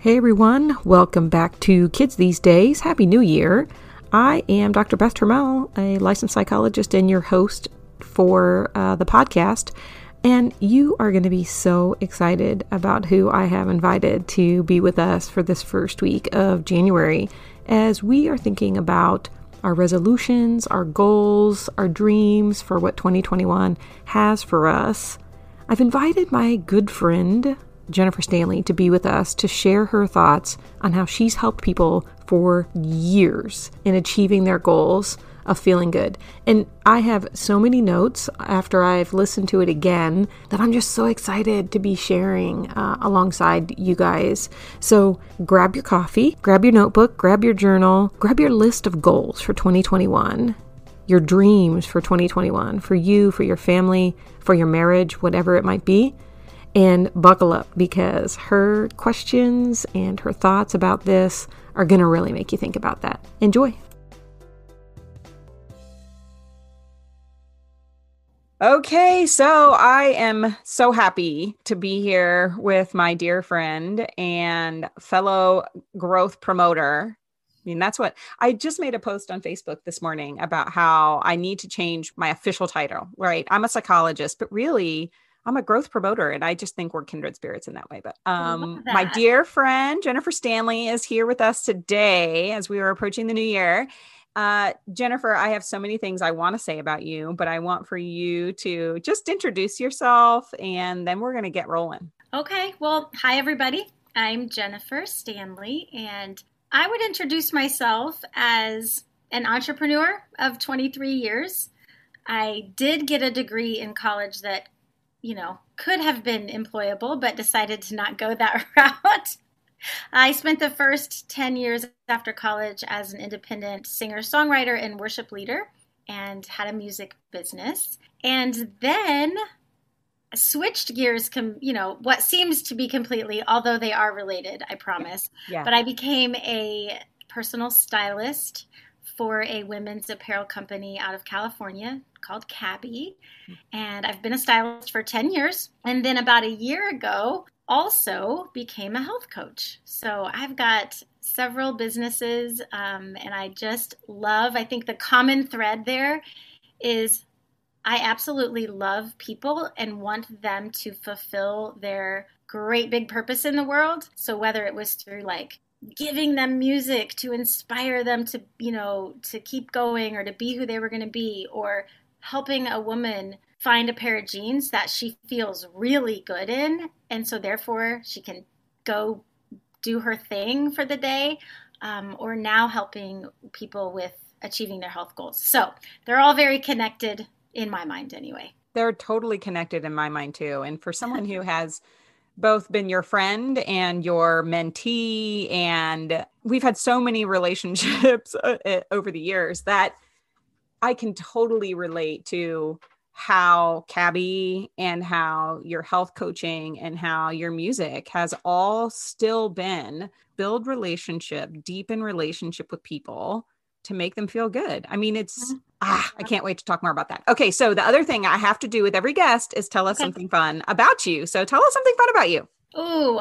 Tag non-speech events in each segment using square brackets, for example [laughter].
Hey everyone, welcome back to Kids These Days. Happy New Year. I am Dr. Beth Trammell, a licensed psychologist and your host for uh, the podcast. And you are going to be so excited about who I have invited to be with us for this first week of January as we are thinking about our resolutions, our goals, our dreams for what 2021 has for us. I've invited my good friend, Jennifer Stanley, to be with us to share her thoughts on how she's helped people for years in achieving their goals of feeling good. And I have so many notes after I've listened to it again that I'm just so excited to be sharing uh, alongside you guys. So grab your coffee, grab your notebook, grab your journal, grab your list of goals for 2021 your dreams for 2021 for you, for your family, for your marriage, whatever it might be and buckle up because her questions and her thoughts about this are going to really make you think about that. Enjoy. Okay, so I am so happy to be here with my dear friend and fellow growth promoter. I mean, that's what I just made a post on Facebook this morning about how I need to change my official title, right? I'm a psychologist, but really, I'm a growth promoter and I just think we're kindred spirits in that way. But um, my dear friend Jennifer Stanley is here with us today as we are approaching the new year. Uh, Jennifer, I have so many things I want to say about you, but I want for you to just introduce yourself and then we're going to get rolling. Okay. Well, hi, everybody. I'm Jennifer Stanley, and I would introduce myself as an entrepreneur of 23 years. I did get a degree in college that you know, could have been employable, but decided to not go that [laughs] route. I spent the first 10 years after college as an independent singer songwriter and worship leader and had a music business. And then switched gears, com- you know, what seems to be completely, although they are related, I promise. Yeah. But I became a personal stylist for a women's apparel company out of California called CABI. And I've been a stylist for 10 years. And then about a year ago, also became a health coach. So I've got several businesses um, and I just love, I think the common thread there is I absolutely love people and want them to fulfill their great big purpose in the world. So whether it was through like giving them music to inspire them to, you know, to keep going or to be who they were going to be or helping a woman find a pair of jeans that she feels really good in and so therefore she can go do her thing for the day um, or now helping people with achieving their health goals. So they're all very connected in my mind anyway. They're totally connected in my mind too and for someone who has both been your friend and your mentee and we've had so many relationships [laughs] uh, over the years that I can totally relate to how CABI and how your health coaching and how your music has all still been build relationship, deepen relationship with people to make them feel good. I mean, it's mm-hmm. ah, I can't wait to talk more about that. Okay, so the other thing I have to do with every guest is tell us okay. something fun about you. So tell us something fun about you. Ooh,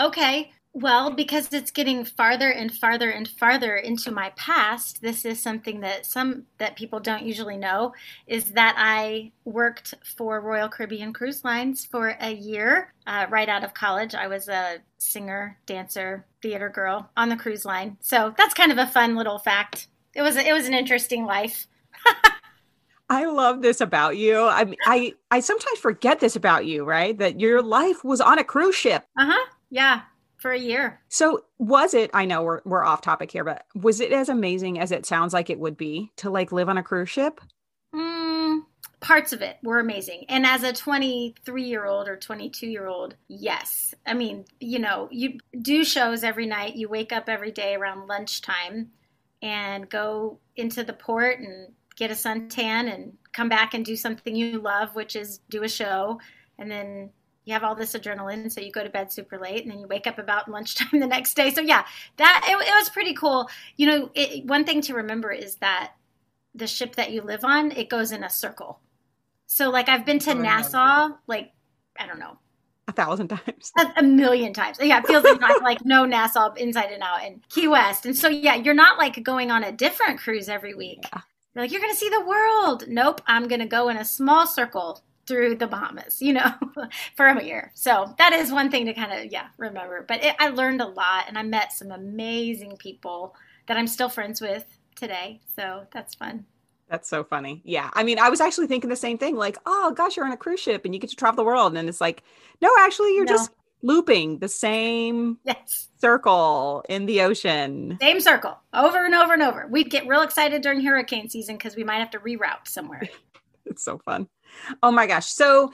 okay. Well, because it's getting farther and farther and farther into my past, this is something that some that people don't usually know is that I worked for Royal Caribbean Cruise Lines for a year uh, right out of college. I was a singer, dancer, theater girl on the cruise line. So that's kind of a fun little fact. It was a, it was an interesting life. [laughs] I love this about you. I I I sometimes forget this about you, right? That your life was on a cruise ship. Uh huh. Yeah for a year. So was it, I know we're, we're off topic here, but was it as amazing as it sounds like it would be to like live on a cruise ship? Mm, parts of it were amazing. And as a 23 year old or 22 year old, yes. I mean, you know, you do shows every night. You wake up every day around lunchtime and go into the port and get a suntan and come back and do something you love, which is do a show. And then you have all this adrenaline, so you go to bed super late, and then you wake up about [laughs] lunchtime the next day. So yeah, that it, it was pretty cool. You know, it, one thing to remember is that the ship that you live on it goes in a circle. So like I've been to oh, Nassau, like I don't know, a thousand times. A, a million times. Yeah, it feels like I like know Nassau inside and out and Key West. And so yeah, you're not like going on a different cruise every week. Yeah. You're like, you're gonna see the world. Nope, I'm gonna go in a small circle through the Bahamas, you know, [laughs] for a year. So that is one thing to kind of, yeah, remember. But it, I learned a lot and I met some amazing people that I'm still friends with today. So that's fun. That's so funny. Yeah. I mean, I was actually thinking the same thing like, oh gosh, you're on a cruise ship and you get to travel the world. And it's like, no, actually, you're no. just looping the same yes. circle in the ocean. Same circle over and over and over. We'd get real excited during hurricane season because we might have to reroute somewhere. [laughs] it's so fun. Oh my gosh. So,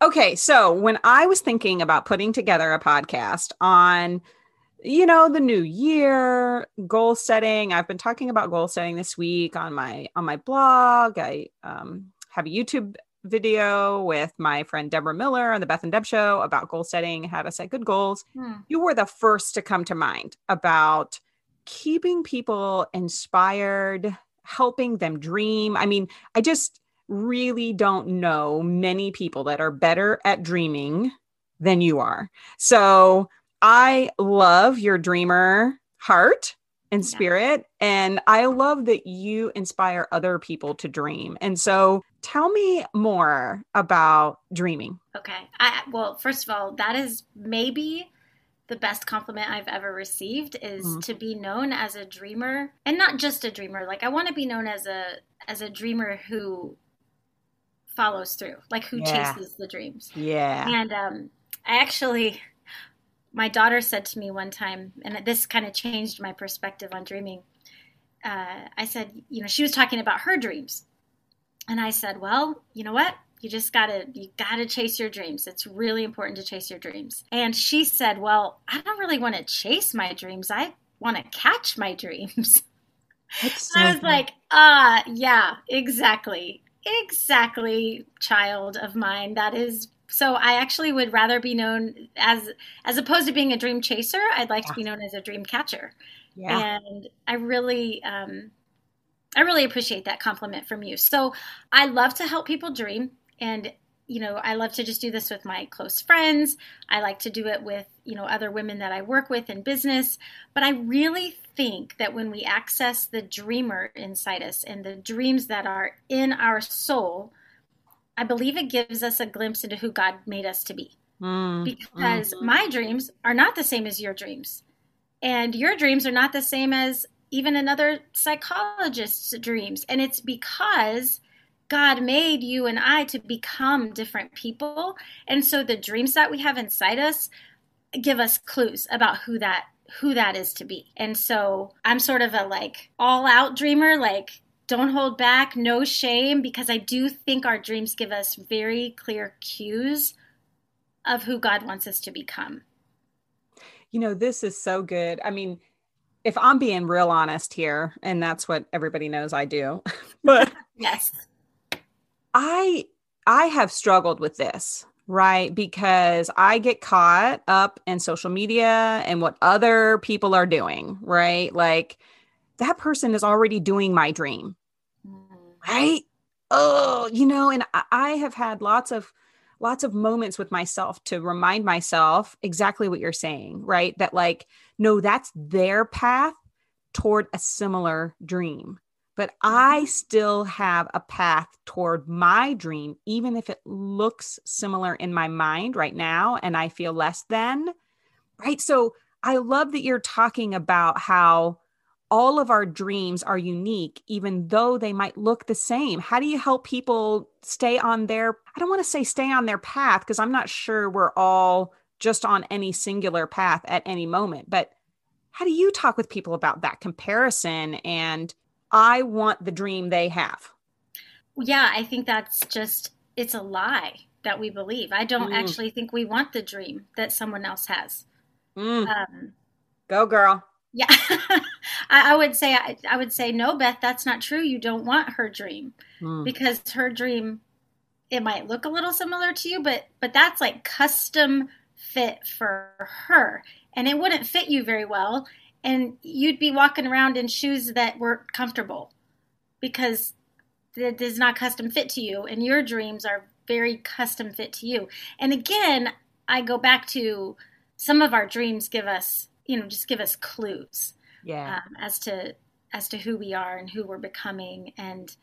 okay. So, when I was thinking about putting together a podcast on, you know the new year goal setting i've been talking about goal setting this week on my on my blog i um, have a youtube video with my friend deborah miller on the beth and deb show about goal setting how to set good goals hmm. you were the first to come to mind about keeping people inspired helping them dream i mean i just really don't know many people that are better at dreaming than you are so I love your dreamer heart and spirit. Yeah. And I love that you inspire other people to dream. And so tell me more about dreaming. Okay. I, well, first of all, that is maybe the best compliment I've ever received is mm-hmm. to be known as a dreamer and not just a dreamer. Like I want to be known as a as a dreamer who follows through, like who yeah. chases the dreams. Yeah. And um I actually my daughter said to me one time, and this kind of changed my perspective on dreaming. Uh, I said, you know, she was talking about her dreams, and I said, well, you know what? You just gotta you gotta chase your dreams. It's really important to chase your dreams. And she said, well, I don't really want to chase my dreams. I want to catch my [laughs] dreams. So I was fun. like, ah, uh, yeah, exactly, exactly, child of mine. That is so I actually would rather be known as as opposed to being a dream chaser. I'd like yeah. to be known as a dream catcher. Yeah. And I really um, I really appreciate that compliment from you. So I love to help people dream and you know, I love to just do this with my close friends. I like to do it with, you know, other women that I work with in business. But I really think that when we access the dreamer inside us and the dreams that are in our soul, I believe it gives us a glimpse into who God made us to be. Mm, because mm. my dreams are not the same as your dreams. And your dreams are not the same as even another psychologist's dreams. And it's because God made you and I to become different people. And so the dreams that we have inside us give us clues about who that who that is to be. And so I'm sort of a like all out dreamer like don't hold back, no shame, because I do think our dreams give us very clear cues of who God wants us to become. You know, this is so good. I mean, if I'm being real honest here, and that's what everybody knows I do, [laughs] but yes, I I have struggled with this, right? Because I get caught up in social media and what other people are doing, right? Like that person is already doing my dream mm-hmm. right? Oh, you know, and I have had lots of lots of moments with myself to remind myself exactly what you're saying, right? That like, no, that's their path toward a similar dream. But I still have a path toward my dream, even if it looks similar in my mind right now and I feel less than. Right. So I love that you're talking about how all of our dreams are unique, even though they might look the same. How do you help people stay on their, I don't want to say stay on their path, because I'm not sure we're all just on any singular path at any moment. But how do you talk with people about that comparison and I want the dream they have? Yeah, I think that's just, it's a lie that we believe. I don't mm. actually think we want the dream that someone else has. Mm. Um, Go, girl. Yeah, [laughs] I, I, would say I, I, would say no, Beth. That's not true. You don't want her dream mm. because her dream it might look a little similar to you, but but that's like custom fit for her, and it wouldn't fit you very well, and you'd be walking around in shoes that weren't comfortable because it is not custom fit to you, and your dreams are very custom fit to you. And again, I go back to some of our dreams give us, you know, just give us clues yeah. um, as to as to who we are and who we're becoming and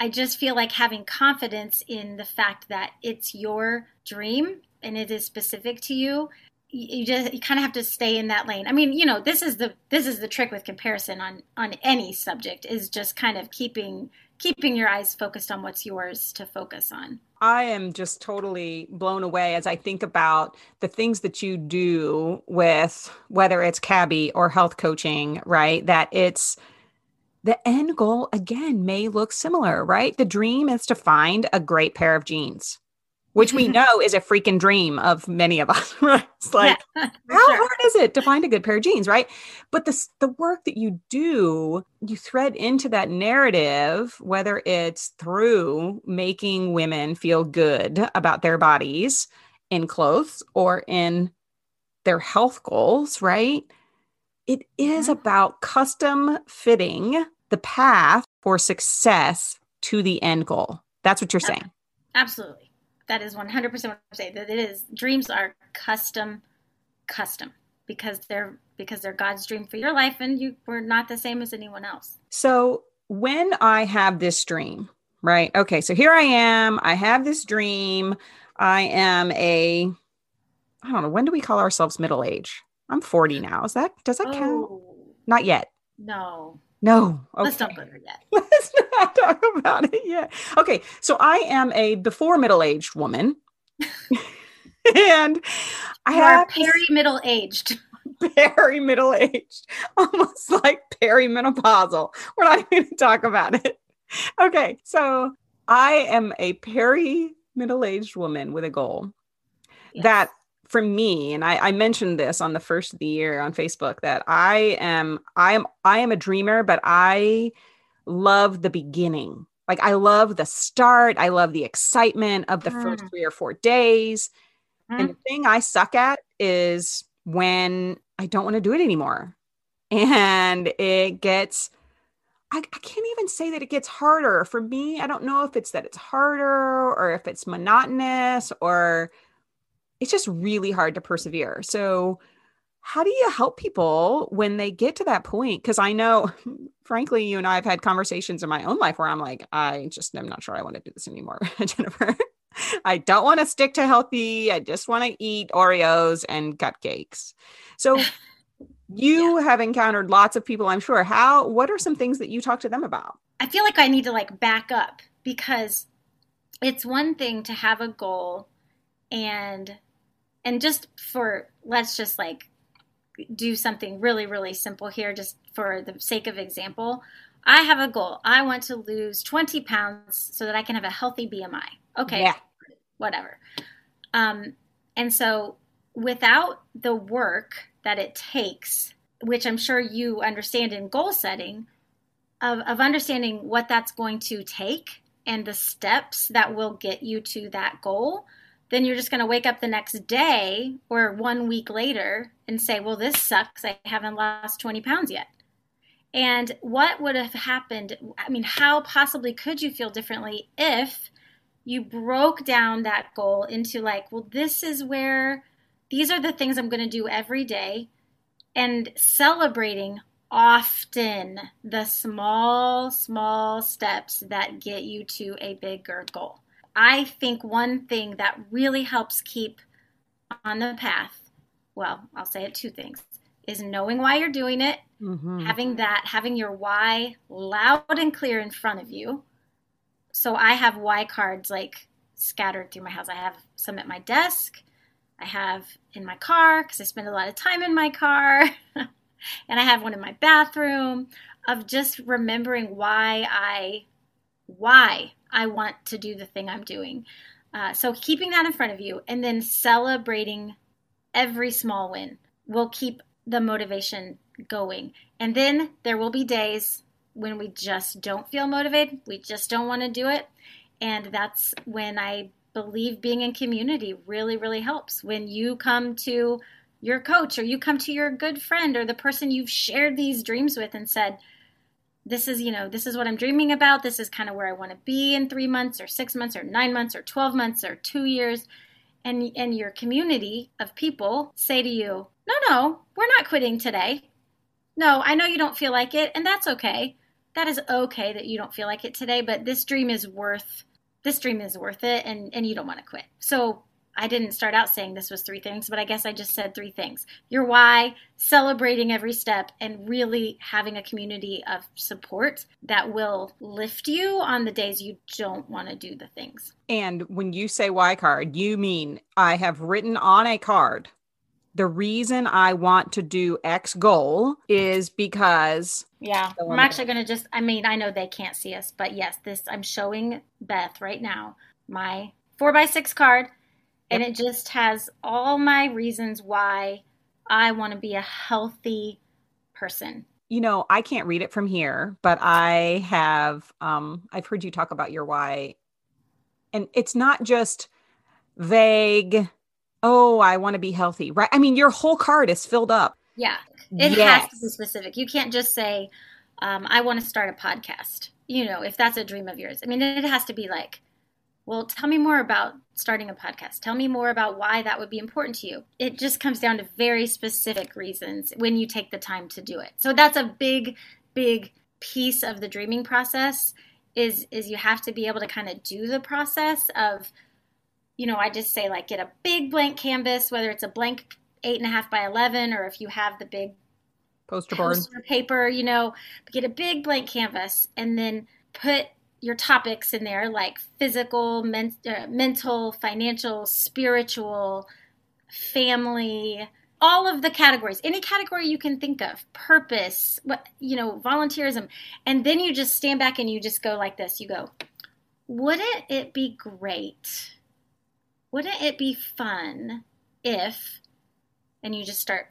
I just feel like having confidence in the fact that it's your dream and it is specific to you you just you kind of have to stay in that lane. I mean, you know, this is the this is the trick with comparison on on any subject is just kind of keeping keeping your eyes focused on what's yours to focus on. I am just totally blown away as I think about the things that you do with whether it's CABI or health coaching, right? That it's the end goal again may look similar, right? The dream is to find a great pair of jeans which we [laughs] know is a freaking dream of many of us. [laughs] Right? It's like, [laughs] yeah, how sure. hard is it to find a good pair of jeans, right? But the the work that you do, you thread into that narrative, whether it's through making women feel good about their bodies in clothes or in their health goals, right? It is mm-hmm. about custom fitting the path for success to the end goal. That's what you're saying. Absolutely that is 100% what I'm saying. That it is dreams are custom, custom because they're because they're God's dream for your life, and you were not the same as anyone else. So when I have this dream, right? Okay, so here I am. I have this dream. I am a I don't know. When do we call ourselves middle age? I'm 40 now. Is that does that oh, count? Not yet. No. No. Okay. Let's not go there yet. [laughs] [laughs] Not talk about it yet. Okay. So I am a before middle aged woman. [laughs] and I you have peri middle aged. Peri middle aged. [laughs] Almost like perimenopausal. We're not even going to talk about it. Okay. So I am a peri middle aged woman with a goal yes. that for me, and I, I, mentioned this on the first of the year on Facebook that I am I am I am a dreamer, but I love the beginning. Like I love the start. I love the excitement of the mm. first three or four days. Mm. And the thing I suck at is when I don't want to do it anymore. And it gets I, I can't even say that it gets harder. For me, I don't know if it's that it's harder or if it's monotonous or it's just really hard to persevere. So, how do you help people when they get to that point? Because I know, [laughs] frankly, you and I have had conversations in my own life where I'm like, I just am not sure I want to do this anymore, [laughs] Jennifer. [laughs] I don't want to stick to healthy. I just want to eat Oreos and cupcakes. So, you yeah. have encountered lots of people, I'm sure. How, what are some things that you talk to them about? I feel like I need to like back up because it's one thing to have a goal and and just for let's just like do something really really simple here just for the sake of example. I have a goal. I want to lose 20 pounds so that i can have a healthy bmi okay yeah. whatever. Um, and so without the work that it takes which i'm sure you understand in goal setting of, of understanding what that's going to take and the steps that will get you to that goal then you're just going to wake up the next day or one week later and say, well, this sucks. I haven't lost 20 pounds yet. And what would have happened? I mean, how possibly could you feel differently if you broke down that goal into like, well, this is where these are the things I'm going to do every day and celebrating often the small, small steps that get you to a bigger goal. I think one thing that really helps keep on the path, well, I'll say it two things, is knowing why you're doing it, mm-hmm. having that, having your why loud and clear in front of you. So I have why cards like scattered through my house. I have some at my desk, I have in my car because I spend a lot of time in my car, [laughs] and I have one in my bathroom of just remembering why I why I want to do the thing I'm doing. Uh, so keeping that in front of you and then celebrating every small win will keep the motivation going. And then there will be days when we just don't feel motivated, we just don't want to do it. And that's when I believe being in community really, really helps. When you come to your coach or you come to your good friend or the person you've shared these dreams with and said, this is you know this is what i'm dreaming about this is kind of where i want to be in three months or six months or nine months or 12 months or two years and and your community of people say to you, "No, no, we're not quitting today. No, I know you don't feel like it, and that's okay. That is okay that you don't feel like it today, but this dream is worth this dream is worth it and and you don't want to quit." So I didn't start out saying this was three things, but I guess I just said three things. Your why, celebrating every step, and really having a community of support that will lift you on the days you don't want to do the things. And when you say why card, you mean I have written on a card the reason I want to do X goal is because. Yeah, I'm actually going to just, I mean, I know they can't see us, but yes, this, I'm showing Beth right now my four by six card and it just has all my reasons why I want to be a healthy person. You know, I can't read it from here, but I have um I've heard you talk about your why and it's not just vague, oh, I want to be healthy, right? I mean, your whole card is filled up. Yeah. It yes. has to be specific. You can't just say um, I want to start a podcast. You know, if that's a dream of yours. I mean, it has to be like well, tell me more about starting a podcast. Tell me more about why that would be important to you. It just comes down to very specific reasons when you take the time to do it. So that's a big, big piece of the dreaming process is is you have to be able to kind of do the process of, you know, I just say like get a big blank canvas, whether it's a blank eight and a half by eleven or if you have the big poster board paper, you know, get a big blank canvas and then put your topics in there like physical, men- uh, mental, financial, spiritual, family, all of the categories, any category you can think of, purpose, what you know, volunteerism, and then you just stand back and you just go like this. You go, wouldn't it be great? Wouldn't it be fun if and you just start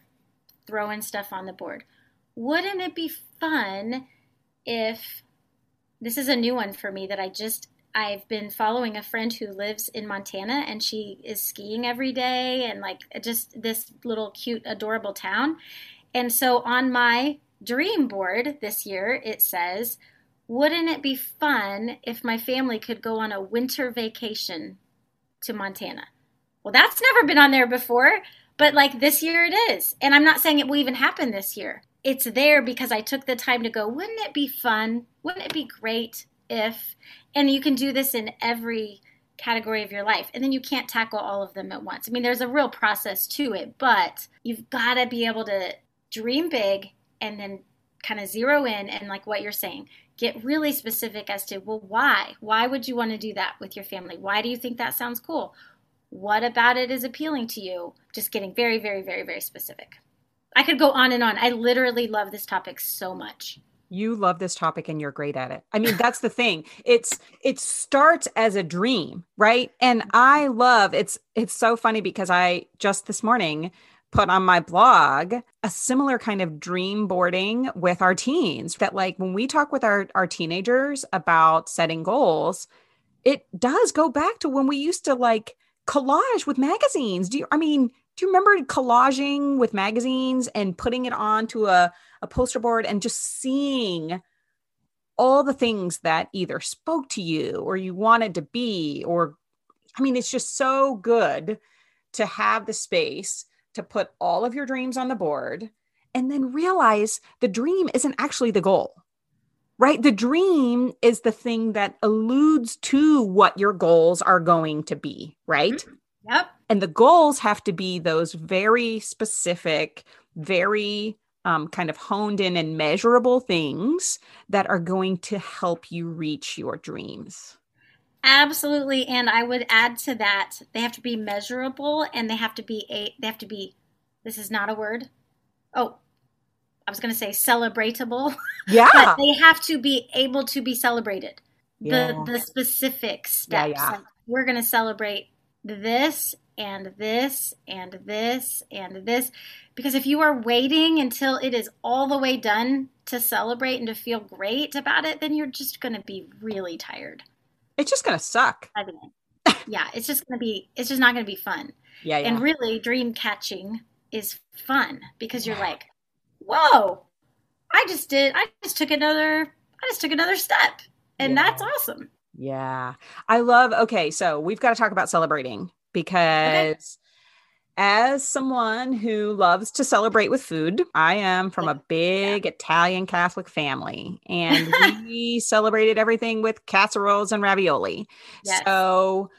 throwing stuff on the board. Wouldn't it be fun if this is a new one for me that I just I've been following a friend who lives in Montana and she is skiing every day and like just this little cute adorable town. And so on my dream board this year it says, "Wouldn't it be fun if my family could go on a winter vacation to Montana?" Well, that's never been on there before, but like this year it is. And I'm not saying it will even happen this year it's there because I took the time to go, wouldn't it be fun? Wouldn't it be great if? And you can do this in every category of your life. And then you can't tackle all of them at once. I mean, there's a real process to it, but you've got to be able to dream big and then kind of zero in and, like what you're saying, get really specific as to, well, why? Why would you want to do that with your family? Why do you think that sounds cool? What about it is appealing to you? Just getting very, very, very, very specific. I could go on and on. I literally love this topic so much. You love this topic and you're great at it. I mean, that's the thing. It's it starts as a dream, right? And I love it's it's so funny because I just this morning put on my blog a similar kind of dream boarding with our teens that like when we talk with our our teenagers about setting goals, it does go back to when we used to like collage with magazines. Do you I mean, do you remember collaging with magazines and putting it onto a, a poster board and just seeing all the things that either spoke to you or you wanted to be or i mean it's just so good to have the space to put all of your dreams on the board and then realize the dream isn't actually the goal right the dream is the thing that alludes to what your goals are going to be right mm-hmm. Yep and the goals have to be those very specific, very um, kind of honed in and measurable things that are going to help you reach your dreams. Absolutely, and I would add to that they have to be measurable and they have to be a they have to be this is not a word. Oh, I was going to say celebratable. [laughs] Yeah. but they have to be able to be celebrated. Yeah. The the specific steps. Yeah, yeah. Like we're going to celebrate this and this and this and this. Because if you are waiting until it is all the way done to celebrate and to feel great about it, then you're just going to be really tired. It's just going to suck. yeah, it's just going to be, it's just not going to be fun. Yeah, yeah. And really, dream catching is fun because you're like, whoa, I just did, I just took another, I just took another step. And yeah. that's awesome. Yeah. I love, okay, so we've got to talk about celebrating because as someone who loves to celebrate with food, I am from a big yeah. Italian Catholic family and [laughs] we celebrated everything with casseroles and ravioli. Yes. So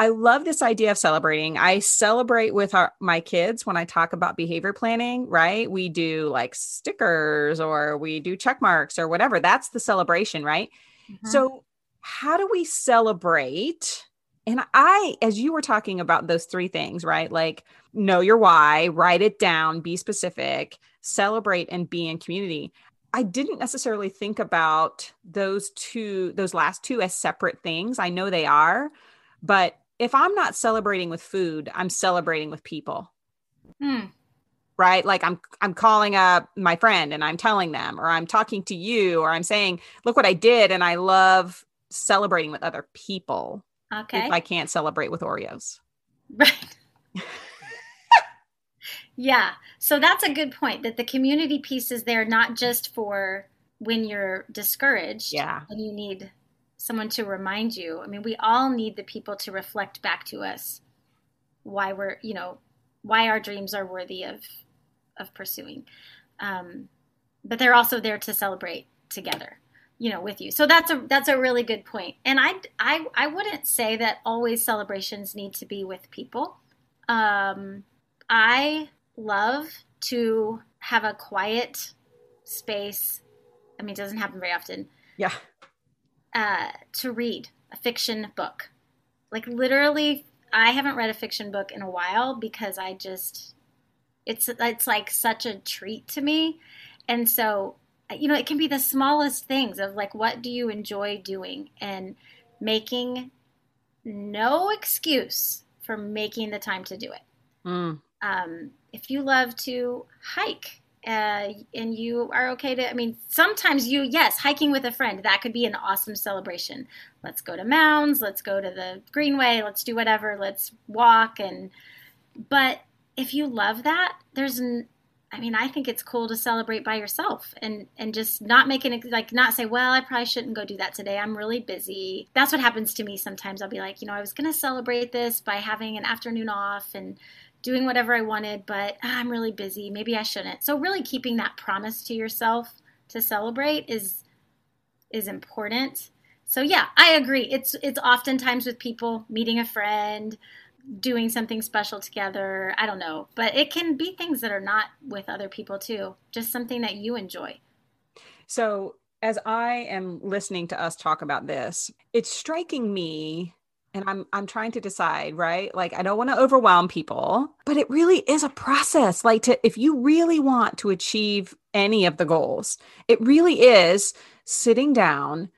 I love this idea of celebrating. I celebrate with our, my kids when I talk about behavior planning, right? We do like stickers or we do check marks or whatever. That's the celebration, right? Mm-hmm. So, how do we celebrate? And I, as you were talking about those three things, right? Like know your why, write it down, be specific, celebrate, and be in community. I didn't necessarily think about those two, those last two as separate things. I know they are, but if I'm not celebrating with food, I'm celebrating with people. Hmm. Right? Like I'm I'm calling up my friend and I'm telling them or I'm talking to you or I'm saying, "Look what I did." And I love celebrating with other people. Okay. If I can't celebrate with Oreos. Right. yeah. So that's a good point that the community piece is there not just for when you're discouraged yeah. and you need someone to remind you. I mean, we all need the people to reflect back to us why we're, you know, why our dreams are worthy of of pursuing. Um, but they're also there to celebrate together you know with you. So that's a that's a really good point. and i i, I wouldn't say that always celebrations need to be with people. Um, i love to have a quiet space. I mean it doesn't happen very often. Yeah. Uh, to read a fiction book. Like literally i haven't read a fiction book in a while because i just it's it's like such a treat to me. And so you know, it can be the smallest things of like, what do you enjoy doing? And making no excuse for making the time to do it. Mm. Um, if you love to hike uh, and you are okay to, I mean, sometimes you, yes, hiking with a friend, that could be an awesome celebration. Let's go to Mounds, let's go to the Greenway, let's do whatever, let's walk. And, but if you love that, there's, I mean, I think it's cool to celebrate by yourself and and just not making it like not say, well, I probably shouldn't go do that today. I'm really busy. That's what happens to me sometimes. I'll be like, you know, I was going to celebrate this by having an afternoon off and doing whatever I wanted, but ah, I'm really busy. Maybe I shouldn't. So really keeping that promise to yourself to celebrate is is important. So yeah, I agree. It's it's oftentimes with people meeting a friend, doing something special together. I don't know, but it can be things that are not with other people too, just something that you enjoy. So, as I am listening to us talk about this, it's striking me and I'm I'm trying to decide, right? Like I don't want to overwhelm people, but it really is a process. Like to if you really want to achieve any of the goals, it really is sitting down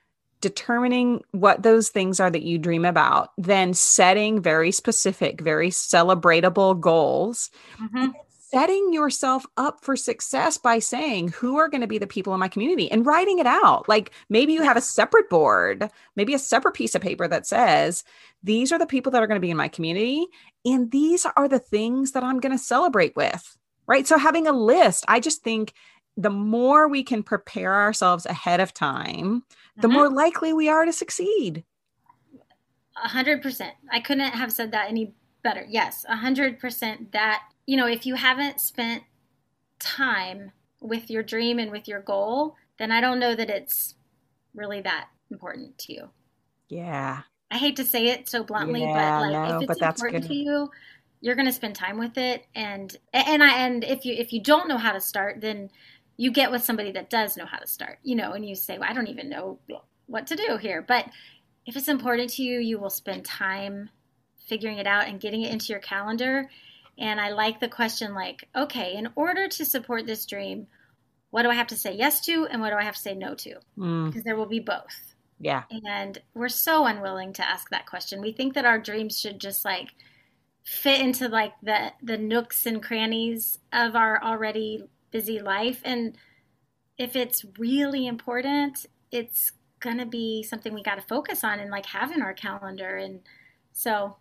determining what those things are that you dream about, then setting very specific, very celebratable goals, mm-hmm. setting yourself up for success by saying, who are going to be the people in my community and writing it out. Like maybe you have a separate board, maybe a separate piece of paper that says, these are the people that are going to be in my community, and these are the things that I'm going to celebrate with. Right. So having a list, I just think the more we can prepare ourselves ahead of time, the mm-hmm. more likely we are to succeed. A hundred percent. I couldn't have said that any better. Yes, a hundred percent. That you know, if you haven't spent time with your dream and with your goal, then I don't know that it's really that important to you. Yeah. I hate to say it so bluntly, yeah, but like no, if it's important to you, you're going to spend time with it and and I and if you if you don't know how to start, then you get with somebody that does know how to start, you know, and you say, well, I don't even know what to do here. But if it's important to you, you will spend time figuring it out and getting it into your calendar. And I like the question like, okay, in order to support this dream, what do I have to say yes to and what do I have to say no to? Mm. Because there will be both. Yeah. And we're so unwilling to ask that question. We think that our dreams should just like fit into like the the nooks and crannies of our already busy life. And if it's really important, it's going to be something we got to focus on and like have in our calendar. And so,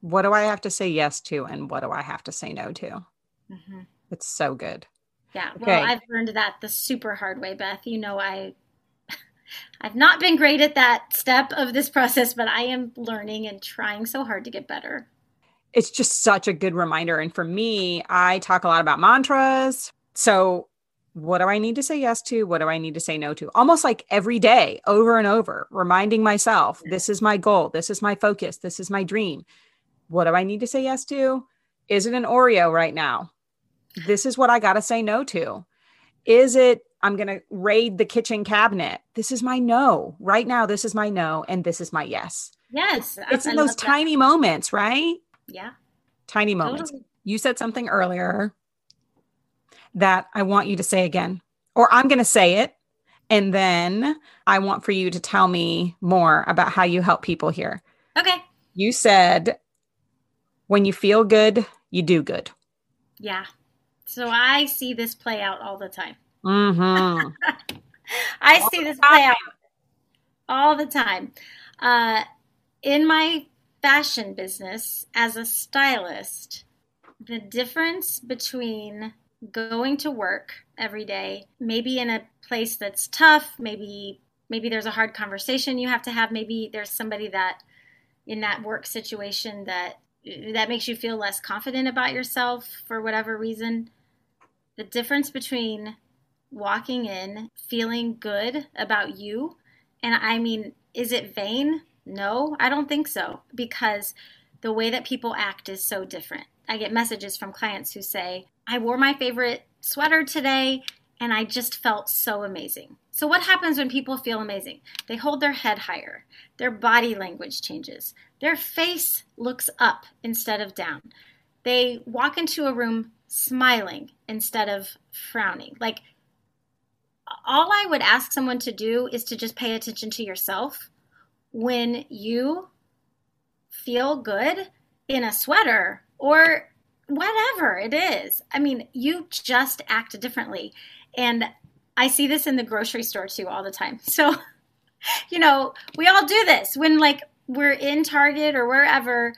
what do I have to say yes to and what do I have to say no to? Mm-hmm. It's so good. Yeah. Okay. Well, I've learned that the super hard way, Beth. You know, I. [laughs] I've not been great at that step of this process, but I am learning and trying so hard to get better. it's just such a good reminder. And for me, I talk a lot about mantras. So, what do I need to say yes to? What do I need to say no to? Almost like every day, over and over, reminding myself this is my goal, this is my focus, this is my dream. What do I need to say yes to? Is it an Oreo right now? This is what I got to say no to. Is it I'm going to raid the kitchen cabinet? This is my no. Right now, this is my no, and this is my yes. Yes. It's in those tiny moments, right? Yeah. Tiny moments. Totally. You said something earlier that I want you to say again, or I'm going to say it. And then I want for you to tell me more about how you help people here. Okay. You said, when you feel good, you do good. Yeah. So I see this play out all the time. Mm-hmm. [laughs] I all see this play out all the time. Uh, in my fashion business as a stylist, the difference between going to work every day, maybe in a place that's tough, maybe maybe there's a hard conversation you have to have, maybe there's somebody that in that work situation that that makes you feel less confident about yourself for whatever reason. The difference between walking in feeling good about you and I mean, is it vain? No, I don't think so because the way that people act is so different. I get messages from clients who say, I wore my favorite sweater today and I just felt so amazing. So, what happens when people feel amazing? They hold their head higher, their body language changes, their face looks up instead of down. They walk into a room smiling instead of frowning. Like, all I would ask someone to do is to just pay attention to yourself when you feel good in a sweater or whatever it is. I mean, you just act differently. And I see this in the grocery store too all the time. [laughs] So, you know, we all do this when like we're in Target or wherever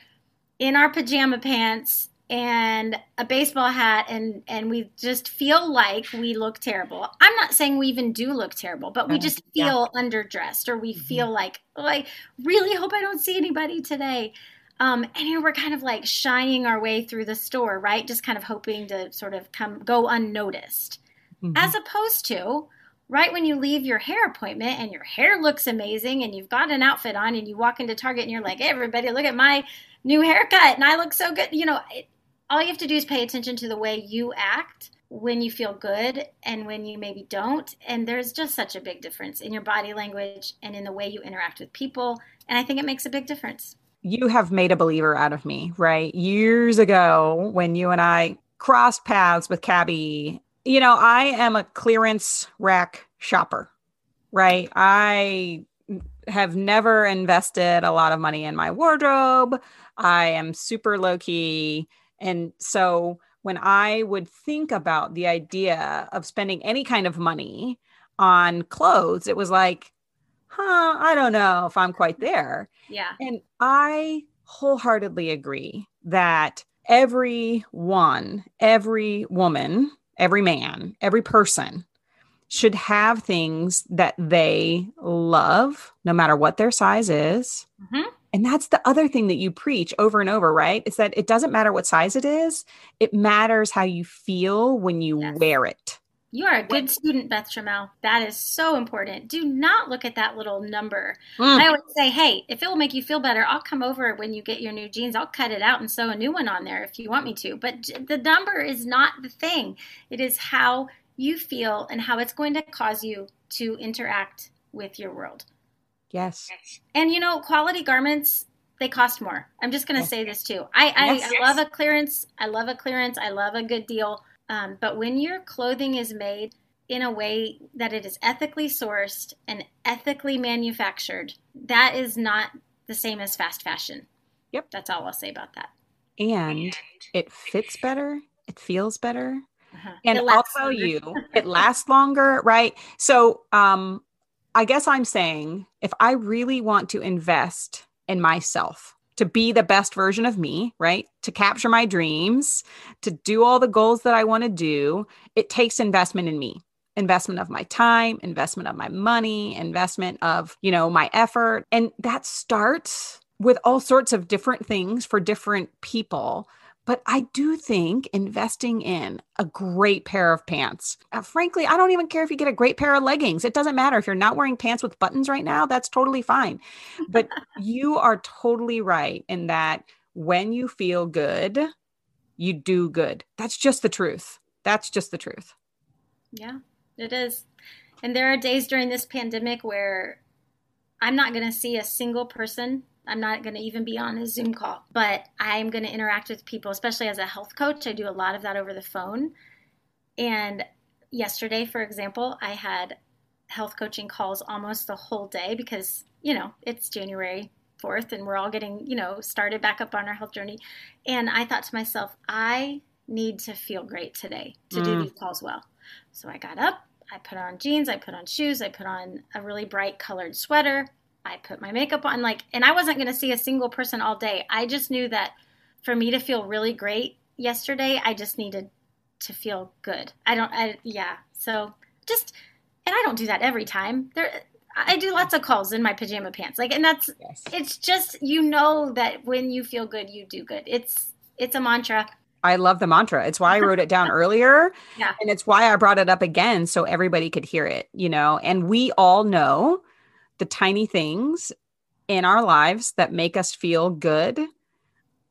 in our pajama pants and a baseball hat and and we just feel like we look terrible. I'm not saying we even do look terrible, but we uh-huh. just feel yeah. underdressed or we mm-hmm. feel like oh, I really hope I don't see anybody today. Um, and here we're kind of like shying our way through the store, right? Just kind of hoping to sort of come go unnoticed. Mm-hmm. As opposed to right when you leave your hair appointment and your hair looks amazing and you've got an outfit on and you walk into Target and you're like, hey, everybody, look at my new haircut and I look so good. You know, it, all you have to do is pay attention to the way you act when you feel good and when you maybe don't. And there's just such a big difference in your body language and in the way you interact with people. And I think it makes a big difference. You have made a believer out of me, right? Years ago, when you and I crossed paths with CABI, you know, I am a clearance rack shopper, right? I have never invested a lot of money in my wardrobe. I am super low key and so when I would think about the idea of spending any kind of money on clothes, it was like, huh, I don't know if I'm quite there. Yeah. And I wholeheartedly agree that every one, every woman, every man, every person should have things that they love, no matter what their size is. Mm-hmm. And that's the other thing that you preach over and over, right? Is that it doesn't matter what size it is, it matters how you feel when you yes. wear it. You are a good student, Beth Trammell. That is so important. Do not look at that little number. Mm. I always say, hey, if it will make you feel better, I'll come over when you get your new jeans. I'll cut it out and sew a new one on there if you want me to. But the number is not the thing, it is how you feel and how it's going to cause you to interact with your world. Yes. And you know, quality garments they cost more. I'm just going to yes. say this too. I I, yes. I, love a clearance. I love a clearance. I love a good deal. Um, but when your clothing is made in a way that it is ethically sourced and ethically manufactured, that is not the same as fast fashion. Yep. That's all I'll say about that. And it fits better. It feels better. Uh-huh. And I'll tell you, [laughs] it lasts longer, right? So, um, I guess I'm saying if I really want to invest in myself, to be the best version of me, right? To capture my dreams, to do all the goals that I want to do, it takes investment in me. Investment of my time, investment of my money, investment of, you know, my effort. And that starts with all sorts of different things for different people. But I do think investing in a great pair of pants. Uh, frankly, I don't even care if you get a great pair of leggings. It doesn't matter if you're not wearing pants with buttons right now, that's totally fine. But [laughs] you are totally right in that when you feel good, you do good. That's just the truth. That's just the truth. Yeah, it is. And there are days during this pandemic where I'm not going to see a single person. I'm not going to even be on a Zoom call, but I'm going to interact with people, especially as a health coach. I do a lot of that over the phone. And yesterday, for example, I had health coaching calls almost the whole day because, you know, it's January 4th and we're all getting, you know, started back up on our health journey. And I thought to myself, I need to feel great today to mm. do these calls well. So I got up, I put on jeans, I put on shoes, I put on a really bright colored sweater, I put my makeup on like and I wasn't going to see a single person all day. I just knew that for me to feel really great yesterday, I just needed to feel good. I don't I yeah. So just and I don't do that every time. There I do lots of calls in my pajama pants. Like and that's yes. it's just you know that when you feel good, you do good. It's it's a mantra. I love the mantra. It's why I wrote it down [laughs] earlier. Yeah. And it's why I brought it up again so everybody could hear it, you know. And we all know the tiny things in our lives that make us feel good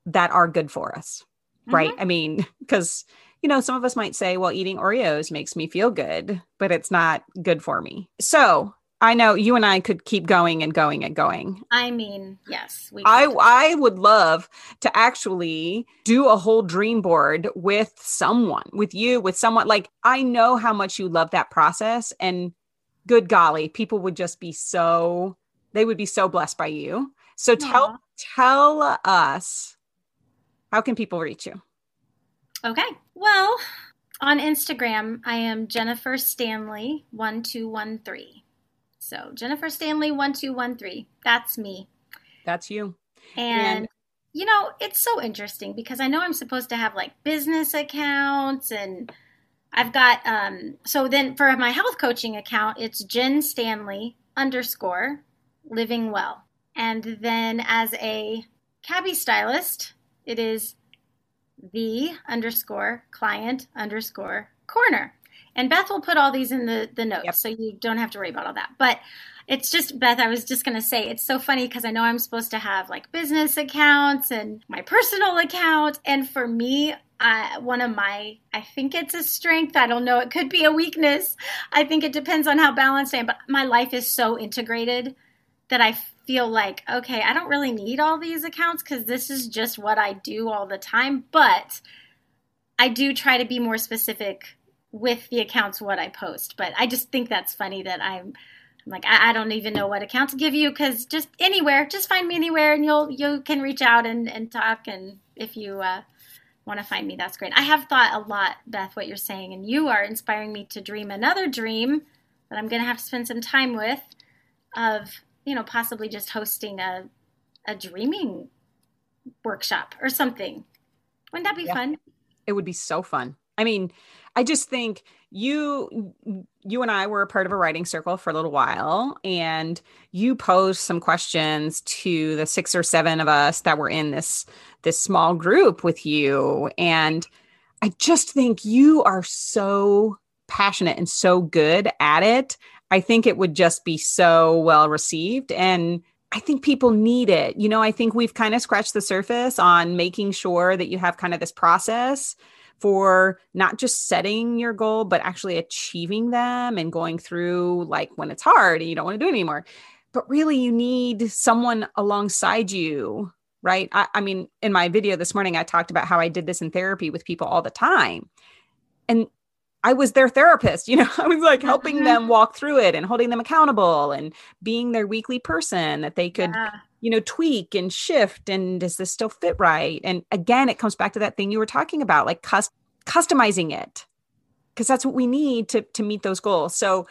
that are good for us. Mm-hmm. Right? I mean, [laughs] cuz you know, some of us might say, well, eating Oreos makes me feel good, but it's not good for me. So, I know you and I could keep going and going and going. I mean, yes. I I would love to actually do a whole dream board with someone, with you, with someone like I know how much you love that process and good golly, people would just be so they would be so blessed by you. So tell Aww. tell us how can people reach you? Okay. Well, on Instagram, I am Jennifer Stanley 1213. So Jennifer Stanley one two one three. That's me. That's you. And, and you know, it's so interesting because I know I'm supposed to have like business accounts and I've got um so then for my health coaching account, it's Jen Stanley underscore living well. And then as a CABI stylist, it is the underscore client underscore corner. And Beth will put all these in the, the notes, yep. so you don't have to worry about all that. But it's just, Beth, I was just going to say, it's so funny because I know I'm supposed to have like business accounts and my personal account. And for me, I, one of my, I think it's a strength. I don't know. It could be a weakness. I think it depends on how balanced I am. But my life is so integrated that I feel like, okay, I don't really need all these accounts because this is just what I do all the time. But I do try to be more specific with the accounts what I post. But I just think that's funny that I'm, I'm like I, I, don't even know what account to give you because just anywhere, just find me anywhere, and you'll you can reach out and and talk. And if you uh, want to find me, that's great. I have thought a lot, Beth, what you're saying, and you are inspiring me to dream another dream that I'm going to have to spend some time with, of you know possibly just hosting a a dreaming workshop or something. Wouldn't that be yeah. fun? It would be so fun. I mean, I just think you you and I were a part of a writing circle for a little while and you posed some questions to the six or seven of us that were in this this small group with you and I just think you are so passionate and so good at it. I think it would just be so well received and I think people need it. You know, I think we've kind of scratched the surface on making sure that you have kind of this process for not just setting your goal, but actually achieving them and going through like when it's hard and you don't want to do it anymore. But really, you need someone alongside you, right? I, I mean, in my video this morning, I talked about how I did this in therapy with people all the time. And I was their therapist, you know, [laughs] I was like helping them mm-hmm. walk through it and holding them accountable and being their weekly person that they could, yeah. You know, tweak and shift. And does this still fit right? And again, it comes back to that thing you were talking about, like cus- customizing it, because that's what we need to, to meet those goals. So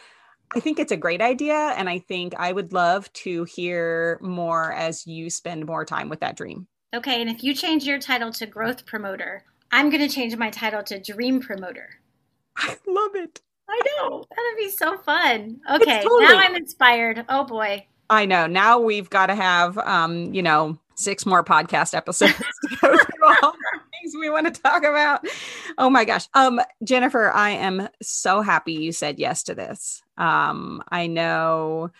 I think it's a great idea. And I think I would love to hear more as you spend more time with that dream. Okay. And if you change your title to growth promoter, I'm going to change my title to dream promoter I love it. I know. That'd be so fun. Okay, totally- now I'm inspired. Oh boy. I know. Now we've got to have, um, you know, six more podcast episodes [laughs] to go through all the things we want to talk about. Oh my gosh. Um, Jennifer, I am so happy you said yes to this. Um, I know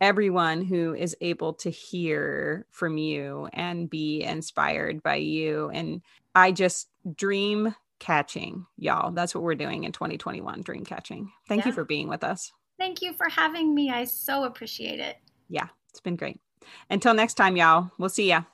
everyone who is able to hear from you and be inspired by you. And I just dream catching, y'all. That's what we're doing in 2021, dream catching. Thank yeah. you for being with us. Thank you for having me. I so appreciate it. Yeah, it's been great. Until next time, y'all, we'll see ya.